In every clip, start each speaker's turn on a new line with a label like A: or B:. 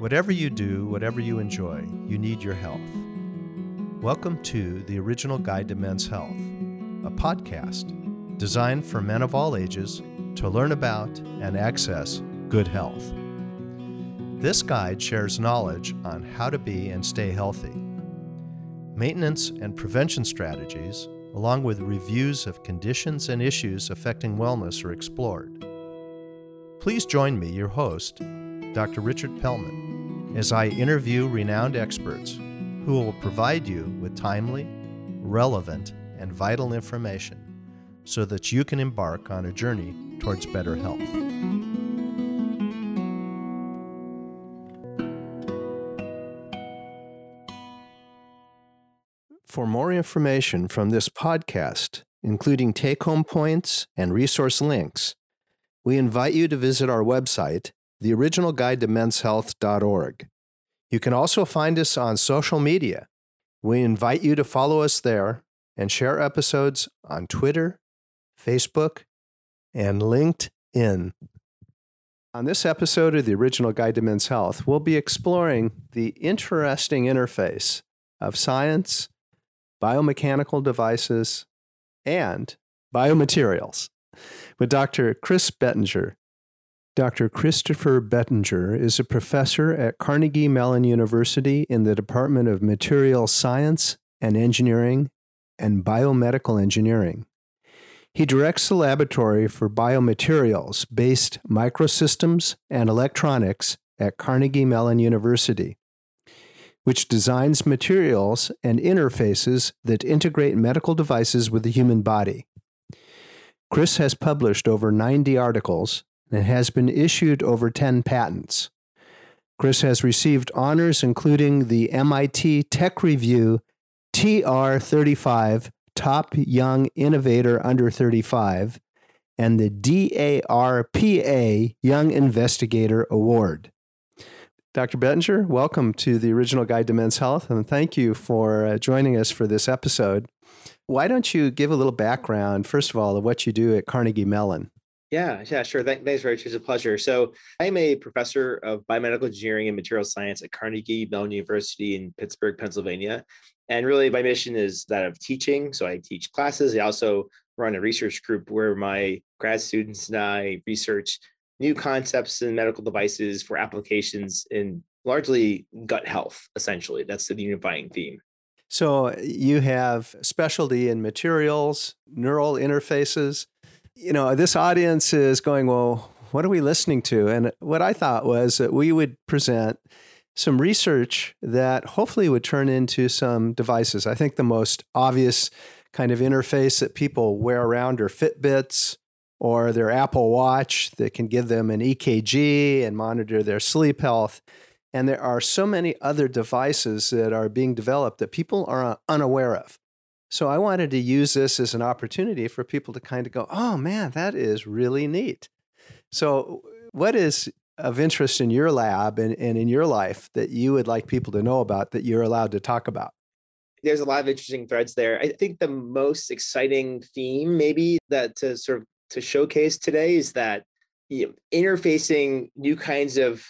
A: Whatever you do, whatever you enjoy, you need your health. Welcome to The Original Guide to Men's Health, a podcast designed for men of all ages to learn about and access good health. This guide shares knowledge on how to be and stay healthy, maintenance and prevention strategies, along with reviews of conditions and issues affecting wellness, are explored. Please join me, your host, Dr. Richard Pelman, as I interview renowned experts who will provide you with timely, relevant, and vital information so that you can embark on a journey towards better health. For more information from this podcast, including take home points and resource links, we invite you to visit our website the original guide to men's health.org. You can also find us on social media. We invite you to follow us there and share episodes on Twitter, Facebook, and LinkedIn. On this episode of the Original Guide to Men's Health, we'll be exploring the interesting interface of science, biomechanical devices, and biomaterials with Dr. Chris Bettinger, Dr. Christopher Bettinger is a professor at Carnegie Mellon University in the Department of Material Science and Engineering and Biomedical Engineering. He directs the laboratory for biomaterials based microsystems and electronics at Carnegie Mellon University, which designs materials and interfaces that integrate medical devices with the human body. Chris has published over 90 articles and has been issued over 10 patents. Chris has received honors including the MIT Tech Review TR35 Top Young Innovator Under 35 and the DARPA Young Investigator Award. Dr. Bettinger, welcome to the original Guide to Men's Health, and thank you for uh, joining us for this episode. Why don't you give a little background, first of all, of what you do at Carnegie Mellon?
B: Yeah, yeah, sure. Thanks, Rich. It's a pleasure. So, I'm a professor of biomedical engineering and material science at Carnegie Mellon University in Pittsburgh, Pennsylvania. And really, my mission is that of teaching. So, I teach classes. I also run a research group where my grad students and I research new concepts in medical devices for applications in largely gut health, essentially. That's the unifying theme.
A: So, you have specialty in materials, neural interfaces you know, this audience is going, well, what are we listening to? And what I thought was that we would present some research that hopefully would turn into some devices. I think the most obvious kind of interface that people wear around are Fitbits or their Apple Watch that can give them an EKG and monitor their sleep health. And there are so many other devices that are being developed that people are unaware of. So I wanted to use this as an opportunity for people to kind of go, oh man, that is really neat. So, what is of interest in your lab and, and in your life that you would like people to know about that you're allowed to talk about?
B: There's a lot of interesting threads there. I think the most exciting theme, maybe that to sort of to showcase today, is that you know, interfacing new kinds of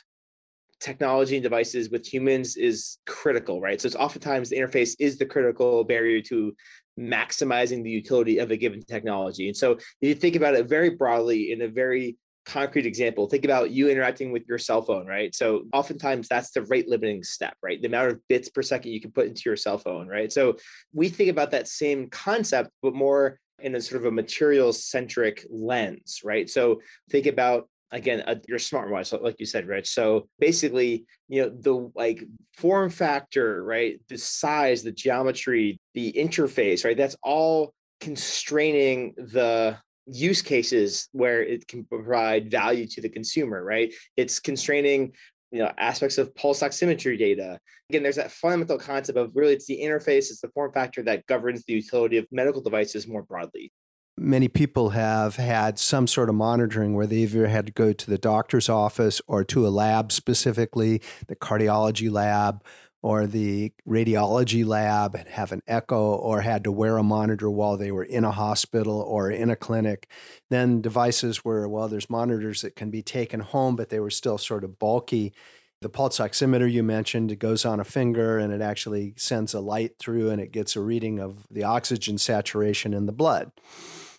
B: technology and devices with humans is critical, right? So it's oftentimes the interface is the critical barrier to maximizing the utility of a given technology. And so if you think about it very broadly in a very concrete example, think about you interacting with your cell phone, right? So oftentimes that's the rate limiting step, right? The amount of bits per second you can put into your cell phone, right? So we think about that same concept, but more in a sort of a material centric lens, right? So think about again uh, a, your smartwatch like you said rich so basically you know the like form factor right the size the geometry the interface right that's all constraining the use cases where it can provide value to the consumer right? It's constraining you know aspects of pulse oximetry data. Again there's that fundamental concept of really it's the interface it's the form factor that governs the utility of medical devices more broadly
A: many people have had some sort of monitoring where they've either had to go to the doctor's office or to a lab specifically, the cardiology lab or the radiology lab and have an echo or had to wear a monitor while they were in a hospital or in a clinic. Then devices where, well, there's monitors that can be taken home, but they were still sort of bulky. the pulse oximeter you mentioned, it goes on a finger and it actually sends a light through and it gets a reading of the oxygen saturation in the blood.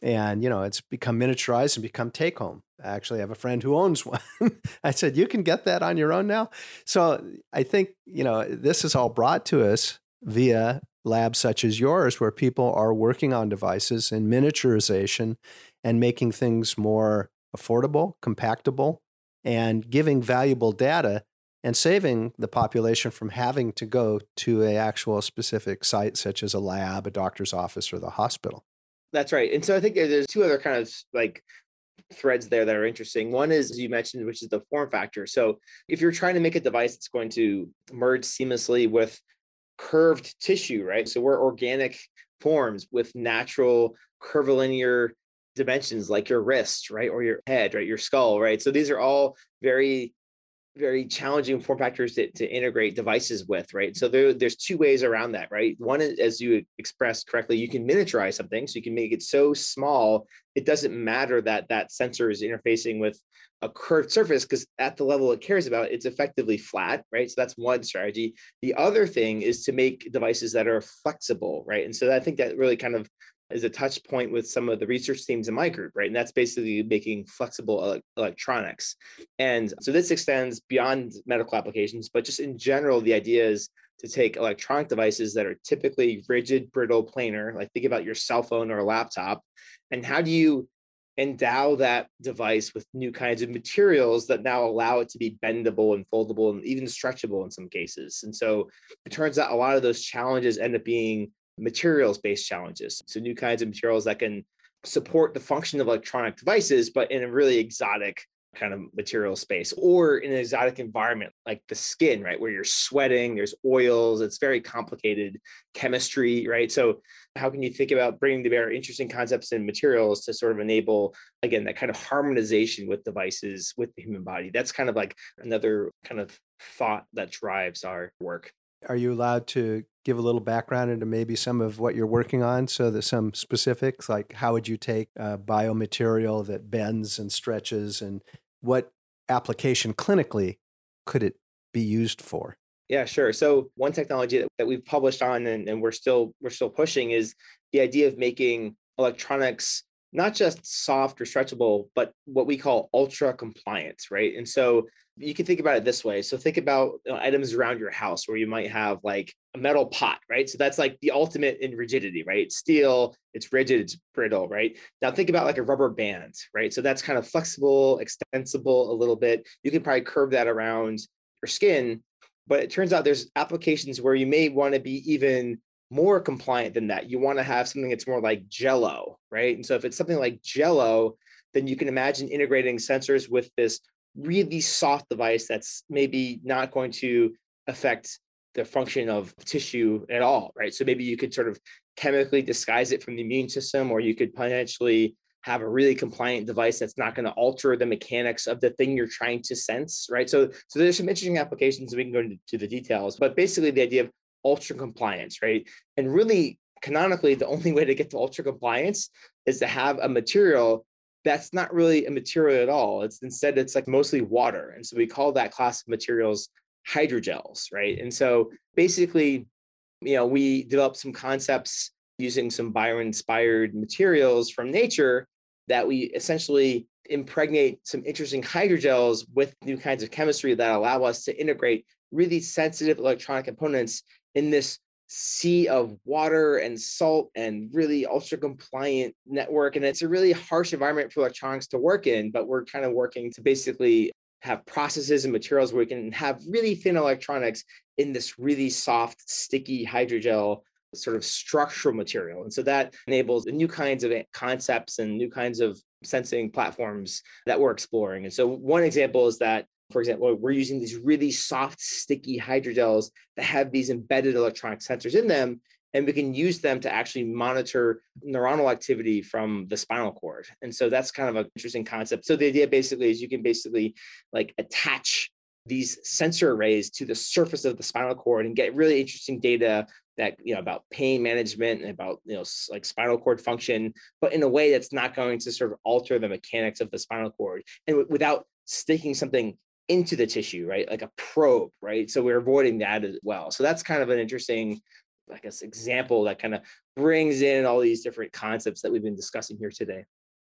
A: And, you know, it's become miniaturized and become take home. actually I actually have a friend who owns one. I said, You can get that on your own now. So I think, you know, this is all brought to us via labs such as yours, where people are working on devices in miniaturization and making things more affordable, compactable, and giving valuable data and saving the population from having to go to a actual specific site such as a lab, a doctor's office, or the hospital.
B: That's right. And so I think there's two other kind of like threads there that are interesting. One is, as you mentioned, which is the form factor. So if you're trying to make a device that's going to merge seamlessly with curved tissue, right? So we're organic forms with natural curvilinear dimensions like your wrist, right? Or your head, right? Your skull, right? So these are all very very challenging form factors to, to integrate devices with, right? So there, there's two ways around that, right? One is, as you expressed correctly, you can miniaturize something. So you can make it so small, it doesn't matter that that sensor is interfacing with a curved surface because at the level it cares about, it's effectively flat, right? So that's one strategy. The other thing is to make devices that are flexible, right? And so I think that really kind of is a touch point with some of the research teams in my group, right? And that's basically making flexible ele- electronics. And so this extends beyond medical applications, but just in general, the idea is to take electronic devices that are typically rigid, brittle, planar, like think about your cell phone or a laptop, and how do you endow that device with new kinds of materials that now allow it to be bendable and foldable and even stretchable in some cases. And so it turns out a lot of those challenges end up being materials based challenges. So, new kinds of materials that can support the function of electronic devices, but in a really exotic kind of material space or in an exotic environment like the skin, right? Where you're sweating, there's oils, it's very complicated chemistry, right? So, how can you think about bringing to bear interesting concepts and materials to sort of enable, again, that kind of harmonization with devices with the human body? That's kind of like another kind of thought that drives our work.
A: Are you allowed to give a little background into maybe some of what you're working on? So that some specifics like how would you take a biomaterial that bends and stretches and what application clinically could it be used for?
B: Yeah sure. So one technology that, that we've published on and, and we're still we're still pushing is the idea of making electronics not just soft or stretchable, but what we call ultra compliance, right? And so you can think about it this way. So think about you know, items around your house where you might have like a metal pot, right? So that's like the ultimate in rigidity, right? Steel, it's rigid, it's brittle, right? Now think about like a rubber band, right? So that's kind of flexible, extensible a little bit. You can probably curve that around your skin, but it turns out there's applications where you may want to be even more compliant than that. You want to have something that's more like Jello, right? And so if it's something like Jello, then you can imagine integrating sensors with this really soft device that's maybe not going to affect the function of tissue at all, right? So maybe you could sort of chemically disguise it from the immune system, or you could potentially have a really compliant device that's not going to alter the mechanics of the thing you're trying to sense, right? So, so there's some interesting applications. We can go into the details, but basically the idea of ultra compliance, right? And really, canonically, the only way to get to ultra compliance is to have a material that's not really a material at all. It's instead, it's like mostly water. And so we call that class of materials hydrogels, right? And so basically, you know, we developed some concepts using some bio-inspired materials from nature that we essentially impregnate some interesting hydrogels with new kinds of chemistry that allow us to integrate really sensitive electronic components in this sea of water and salt and really ultra compliant network. And it's a really harsh environment for electronics to work in, but we're kind of working to basically have processes and materials where we can have really thin electronics in this really soft, sticky hydrogel sort of structural material. And so that enables new kinds of concepts and new kinds of sensing platforms that we're exploring. And so one example is that for example, we're using these really soft, sticky hydrogels that have these embedded electronic sensors in them, and we can use them to actually monitor neuronal activity from the spinal cord. And so that's kind of an interesting concept. So the idea basically is you can basically like attach these sensor arrays to the surface of the spinal cord and get really interesting data that you know about pain management and about you know like spinal cord function but in a way that's not going to sort of alter the mechanics of the spinal cord and w- without sticking something into the tissue, right? Like a probe, right? So we're avoiding that as well. So that's kind of an interesting, I guess, example that kind of brings in all these different concepts that we've been discussing here today.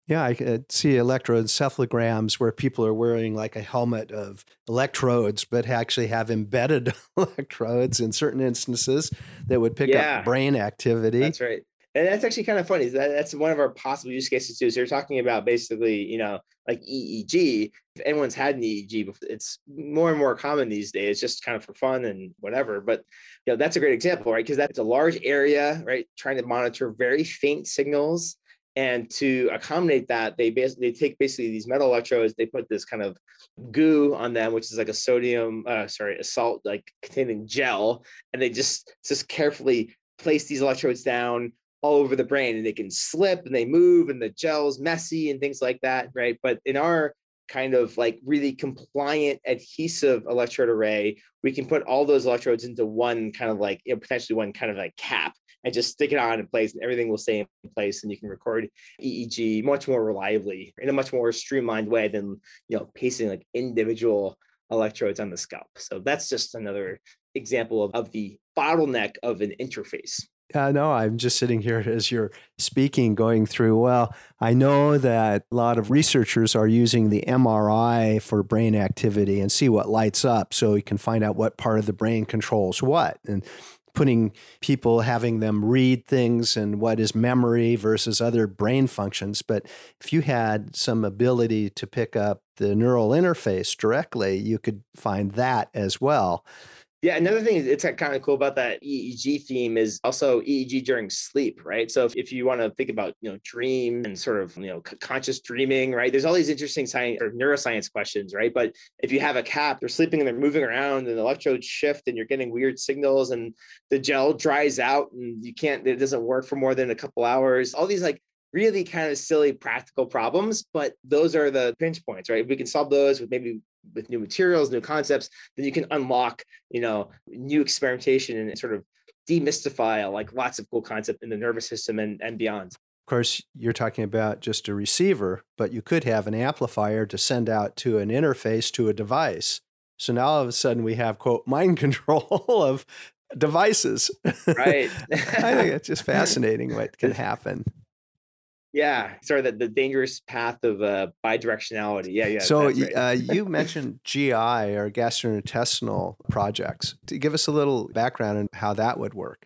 A: Yeah, I could uh, see electroencephalograms where people are wearing like a helmet of electrodes, but actually have embedded electrodes in certain instances that would pick yeah, up brain activity.
B: That's right and that's actually kind of funny. That, that's one of our possible use cases too. So you're talking about basically, you know, like EEG. If anyone's had an EEG before, it's more and more common these days, just kind of for fun and whatever. But you know, that's a great example, right? Because that's a large area, right? Trying to monitor very faint signals. And to accommodate that, they basically they take basically these metal electrodes, they put this kind of goo on them, which is like a sodium, uh, sorry, a salt like containing gel, and they just just carefully place these electrodes down all over the brain and they can slip and they move and the gel's messy and things like that, right? But in our kind of like really compliant adhesive electrode array, we can put all those electrodes into one kind of like, you know, potentially one kind of like cap and just stick it on in place and everything will stay in place and you can record EEG much more reliably in a much more streamlined way than, you know, pacing like individual electrodes on the scalp. So that's just another example of, of the bottleneck of an interface.
A: Yeah, no, I'm just sitting here as you're speaking, going through. Well, I know that a lot of researchers are using the MRI for brain activity and see what lights up so you can find out what part of the brain controls what. And putting people, having them read things and what is memory versus other brain functions. But if you had some ability to pick up the neural interface directly, you could find that as well.
B: Yeah, another thing it's kind of cool about that EEG theme is also EEG during sleep, right? So if, if you want to think about, you know, dream and sort of, you know, conscious dreaming, right? There's all these interesting science or neuroscience questions, right? But if you have a cap, they're sleeping and they're moving around and the electrodes shift and you're getting weird signals and the gel dries out and you can't, it doesn't work for more than a couple hours. All these like really kind of silly practical problems, but those are the pinch points, right? If we can solve those with maybe with new materials, new concepts, then you can unlock, you know, new experimentation and sort of demystify like lots of cool concepts in the nervous system and, and beyond.
A: Of course, you're talking about just a receiver, but you could have an amplifier to send out to an interface to a device. So now all of a sudden we have quote mind control of devices.
B: Right.
A: I think it's just fascinating what can happen.
B: Yeah, sorry, the, the dangerous path of uh, bidirectionality. Yeah, yeah.
A: So right. uh, you mentioned GI or gastrointestinal projects. To give us a little background on how that would work.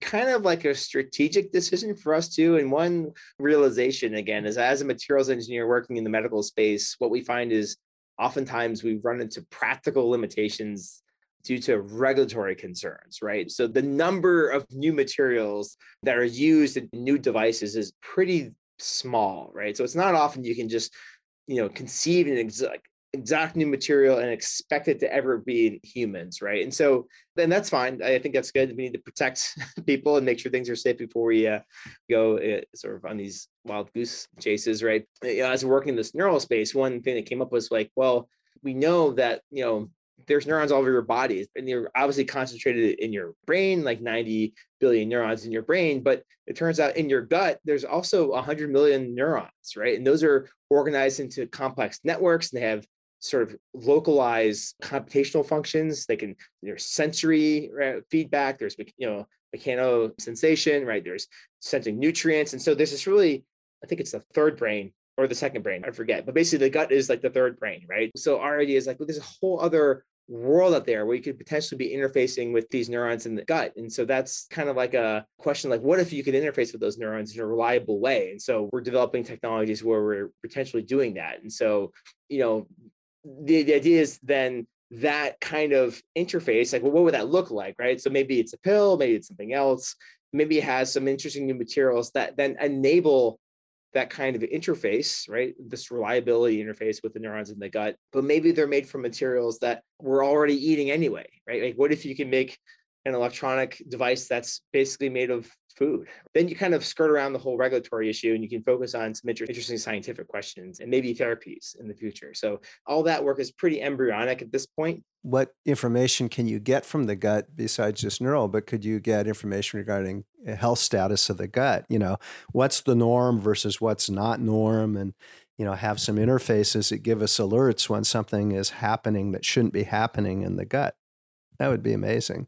B: Kind of like a strategic decision for us too. And one realization again is as a materials engineer working in the medical space, what we find is oftentimes we run into practical limitations due to regulatory concerns, right? So the number of new materials that are used in new devices is pretty small, right? So it's not often you can just, you know, conceive an exact exact new material and expect it to ever be humans, right? And so then that's fine. I think that's good. We need to protect people and make sure things are safe before we uh, go uh, sort of on these wild goose chases, right? You know, as we're working in this neural space, one thing that came up was like, well, we know that you know there's neurons all over your body. And they're obviously concentrated in your brain like 90 billion neurons in your brain but it turns out in your gut there's also 100 million neurons right? And those are organized into complex networks and they have sort of localized computational functions. They can there's sensory right, feedback there's you know mechano sensation right? There's sensing nutrients and so there's this really i think it's the third brain or the second brain, I forget. But basically, the gut is like the third brain, right? So our idea is like, well, there's a whole other world out there where you could potentially be interfacing with these neurons in the gut. And so that's kind of like a question like, what if you could interface with those neurons in a reliable way? And so we're developing technologies where we're potentially doing that. And so, you know, the, the idea is then that kind of interface, like, well, what would that look like? Right. So maybe it's a pill, maybe it's something else. Maybe it has some interesting new materials that then enable that kind of interface, right? This reliability interface with the neurons in the gut, but maybe they're made from materials that we're already eating anyway, right? Like, what if you can make an electronic device that's basically made of food. Then you kind of skirt around the whole regulatory issue and you can focus on some interesting scientific questions and maybe therapies in the future. So all that work is pretty embryonic at this point.
A: What information can you get from the gut besides just neural, but could you get information regarding uh, health status of the gut? You know, what's the norm versus what's not norm and you know, have some interfaces that give us alerts when something is happening that shouldn't be happening in the gut. That would be amazing.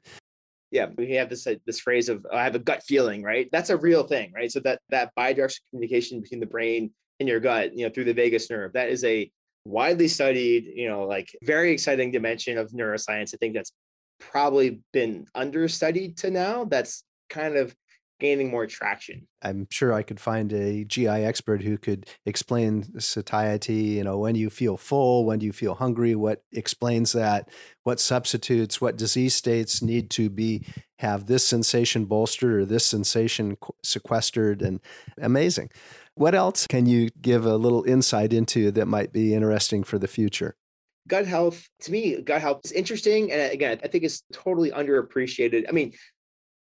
B: Yeah, we have this uh, this phrase of I have a gut feeling, right? That's a real thing, right? So that that bidirectional communication between the brain and your gut, you know, through the vagus nerve, that is a widely studied, you know, like very exciting dimension of neuroscience. I think that's probably been understudied to now. That's kind of gaining more traction.
A: I'm sure I could find a GI expert who could explain satiety, you know, when you feel full, when do you feel hungry, what explains that, what substitutes, what disease states need to be have this sensation bolstered or this sensation sequestered and amazing. What else can you give a little insight into that might be interesting for the future?
B: Gut health, to me, gut health is interesting. And again, I think it's totally underappreciated. I mean,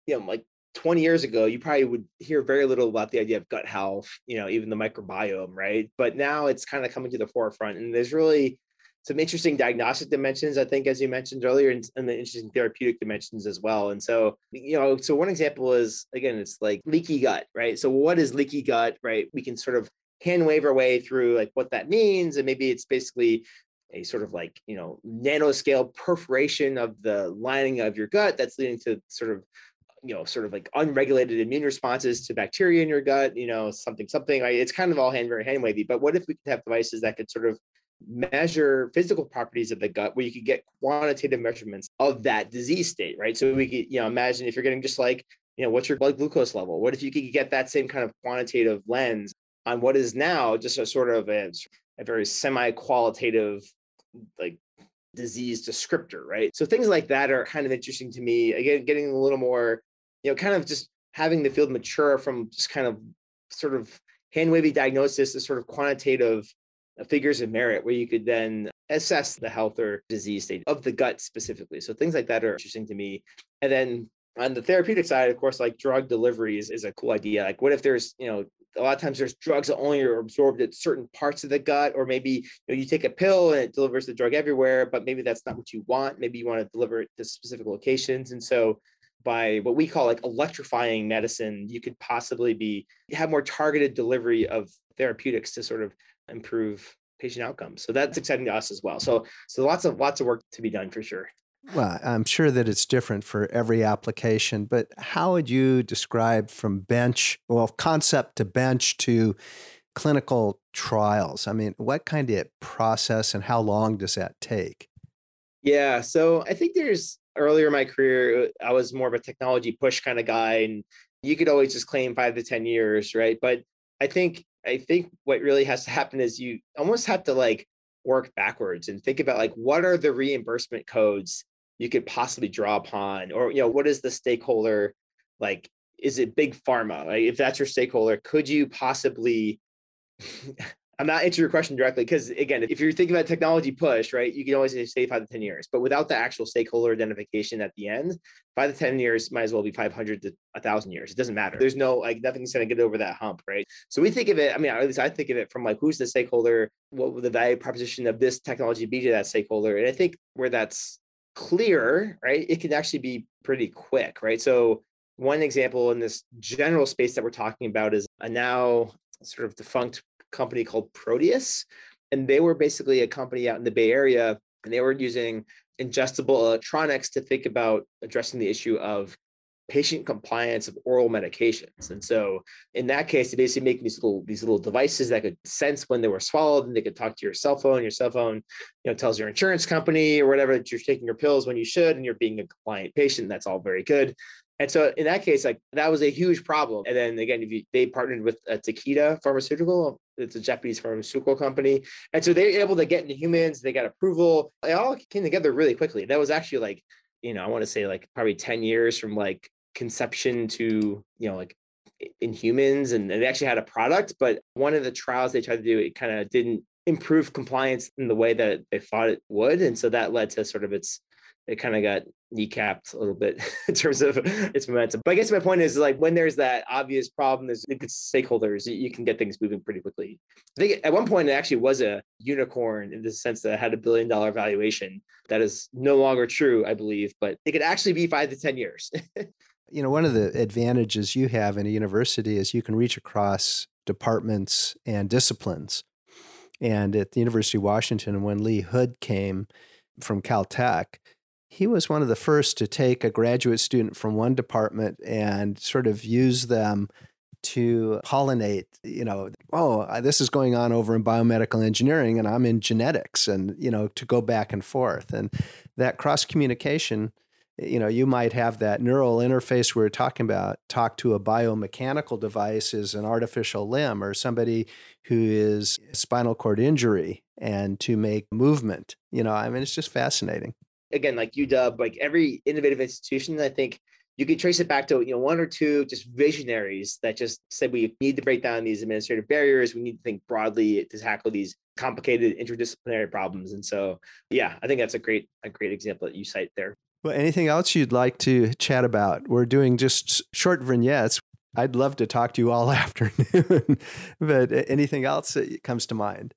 B: you know, like 20 years ago, you probably would hear very little about the idea of gut health, you know, even the microbiome, right? But now it's kind of coming to the forefront. And there's really some interesting diagnostic dimensions, I think, as you mentioned earlier, and, and, the interesting therapeutic dimensions as well. And so, you know, so one example is again, it's like leaky gut, right? So, what is leaky gut, right? We can sort of hand wave our way through like what that means. And maybe it's basically a sort of like, you know, nanoscale perforation of the lining of your gut that's leading to sort of you know sort of like unregulated immune responses to bacteria in your gut you know something something it's kind of all hand very hand wavy but what if we could have devices that could sort of measure physical properties of the gut where you could get quantitative measurements of that disease state right? So we could you know imagine if you're getting just like you know what's your blood glucose level? What if you could get that same kind of quantitative lens on what is now just a sort of a, a very semi-qualitative like disease descriptor right so things like that are kind of interesting to me again getting a little more you know, kind of just having the field mature from just kind of sort of hand wavy diagnosis to sort of quantitative uh, figures of merit where you could then assess the health or disease state of the gut specifically. So things like that are interesting to me. And then on the therapeutic side, of course, like drug deliveries is a cool idea. Like, what if there's, you know, a lot of times there's drugs that only are absorbed at certain parts of the gut, or maybe you, know, you take a pill and it delivers the drug everywhere, but maybe that's not what you want. Maybe you want to deliver it to specific locations. And so by what we call like electrifying medicine, you could possibly be have more targeted delivery of therapeutics to sort of improve patient outcomes. So that's exciting to us as well. So so lots of lots of work to be done for sure.
A: Well, I'm sure that it's different for every application, but how would you describe from bench, well, concept to bench to clinical trials? I mean, what kind of process and how long does that take?
B: Yeah, so I think there's earlier in my career, I was more of a technology push kind of guy, and you could always just claim five to ten years, right? But I think I think what really has to happen is you almost have to like work backwards and think about like what are the reimbursement codes you could possibly draw upon, or you know what is the stakeholder like? Is it big pharma? Like if that's your stakeholder, could you possibly I'm not answering your question directly because again, if you're thinking about technology push, right, you can always say five to 10 years, but without the actual stakeholder identification at the end, five to 10 years might as well be 500 to a thousand years. It doesn't matter. There's no, like, nothing's going to get over that hump, right? So we think of it, I mean, at least I think of it from like, who's the stakeholder? What would the value proposition of this technology be to that stakeholder? And I think where that's clear, right, it can actually be pretty quick, right? So one example in this general space that we're talking about is a now sort of defunct company called Proteus. And they were basically a company out in the Bay Area, and they were using ingestible electronics to think about addressing the issue of patient compliance of oral medications. And so in that case, they basically make these little these little devices that could sense when they were swallowed and they could talk to your cell phone. Your cell phone, you know, tells your insurance company or whatever that you're taking your pills when you should and you're being a compliant patient. That's all very good. And so in that case, like that was a huge problem. And then again, if you they partnered with a Takeda Pharmaceutical, it's a Japanese pharmaceutical company. And so they're able to get into humans, they got approval. It all came together really quickly. That was actually like, you know, I want to say like probably 10 years from like conception to, you know, like in humans. And they actually had a product, but one of the trials they tried to do, it kind of didn't improve compliance in the way that they thought it would. And so that led to sort of its it kind of got kneecapped a little bit in terms of its momentum. But I guess my point is like when there's that obvious problem, there's stakeholders, you can get things moving pretty quickly. I think at one point it actually was a unicorn in the sense that it had a billion dollar valuation. That is no longer true, I believe, but it could actually be five to 10 years.
A: you know, one of the advantages you have in a university is you can reach across departments and disciplines. And at the University of Washington, when Lee Hood came from Caltech, he was one of the first to take a graduate student from one department and sort of use them to pollinate, you know, oh, this is going on over in biomedical engineering and I'm in genetics and, you know, to go back and forth. And that cross communication, you know, you might have that neural interface we are talking about talk to a biomechanical device as an artificial limb or somebody who is spinal cord injury and to make movement. You know, I mean, it's just fascinating.
B: Again, like UW, like every innovative institution, I think you could trace it back to you know one or two just visionaries that just said we need to break down these administrative barriers we need to think broadly to tackle these complicated interdisciplinary problems and so yeah i think that's a great a great example that you cite there
A: well anything else you'd like to chat about? We're doing just short vignettes. I'd love to talk to you all afternoon but anything else that comes to mind?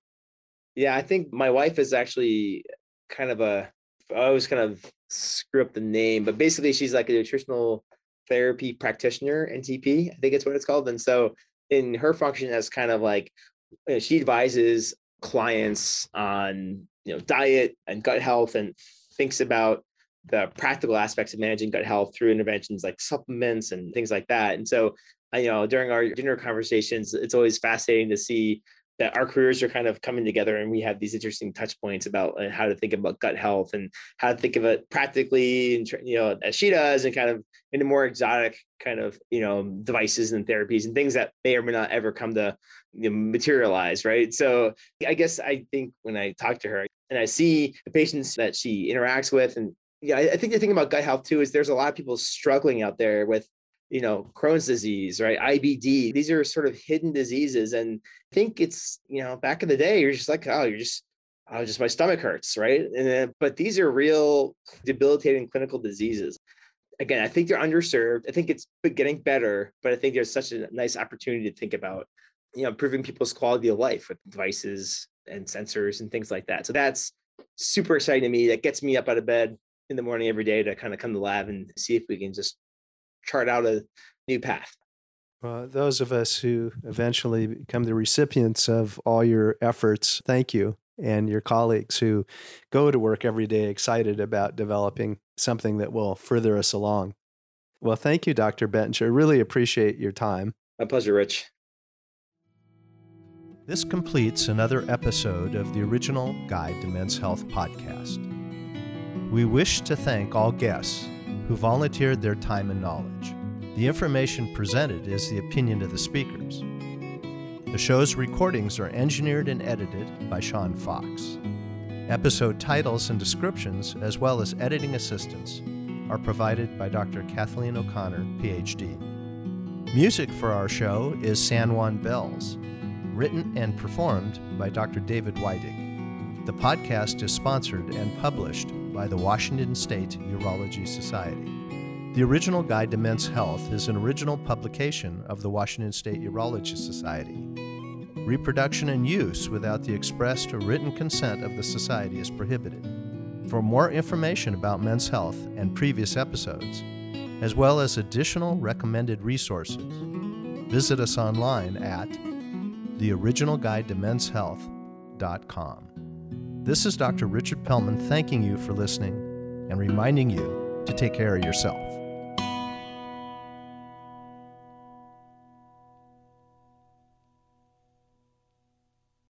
B: Yeah i think my wife is actually kind of a I always kind of screw up the name, but basically she's like a nutritional therapy practitioner, NTP, I think it's what it's called. And so in her function as kind of like uh, she advises clients on you know diet and gut health and thinks about the practical aspects of managing gut health through interventions like supplements and things like that. And so, you know, during our dinner conversations, it's always fascinating to see that our careers are kind of coming together and we have these interesting touch points about uh, how to think about gut health and how to think of it practically and you know as she does and kind of into more exotic kind of you know devices and therapies and things that may or may not ever come to you know, materialize right so i guess i think when i talk to her and i see the patients that she interacts with and yeah, I think the thing about gut health too is there's a lot of people struggling out there with you know, Crohn's disease, right? IBD. These are sort of hidden diseases. And I think it's, you know, back in the day, you're just like, oh, you're just, oh, just my stomach hurts, right? And then, but these are real debilitating clinical diseases. Again, I think they're underserved. I think it's getting better, but I think there's such a nice opportunity to think about, you know, improving people's quality of life with devices and sensors and things like that. So that's super exciting to me. That gets me up out of bed in the morning every day to kind of come to the lab and see if we can just chart out a new path.
A: Well, those of us who eventually become the recipients of all your efforts, thank you. And your colleagues who go to work every day excited about developing something that will further us along. Well, thank you, Dr. Bettinger. I really appreciate your time.
B: My pleasure, Rich.
A: This completes another episode of the original Guide to Men's Health podcast. We wish to thank all guests who volunteered their time and knowledge. The information presented is the opinion of the speakers. The show's recordings are engineered and edited by Sean Fox. Episode titles and descriptions, as well as editing assistance, are provided by Dr. Kathleen O'Connor, PhD. Music for our show is San Juan Bells, written and performed by Dr. David Whiting. The podcast is sponsored and published by the Washington State Urology Society. The original Guide to Men's Health is an original publication of the Washington State Urology Society. Reproduction and use without the expressed or written consent of the Society is prohibited. For more information about men's health and previous episodes, as well as additional recommended resources, visit us online at theoriginalguidetomen'shealth.com. This is Dr. Richard Pelman thanking you for listening and reminding you to take care of yourself.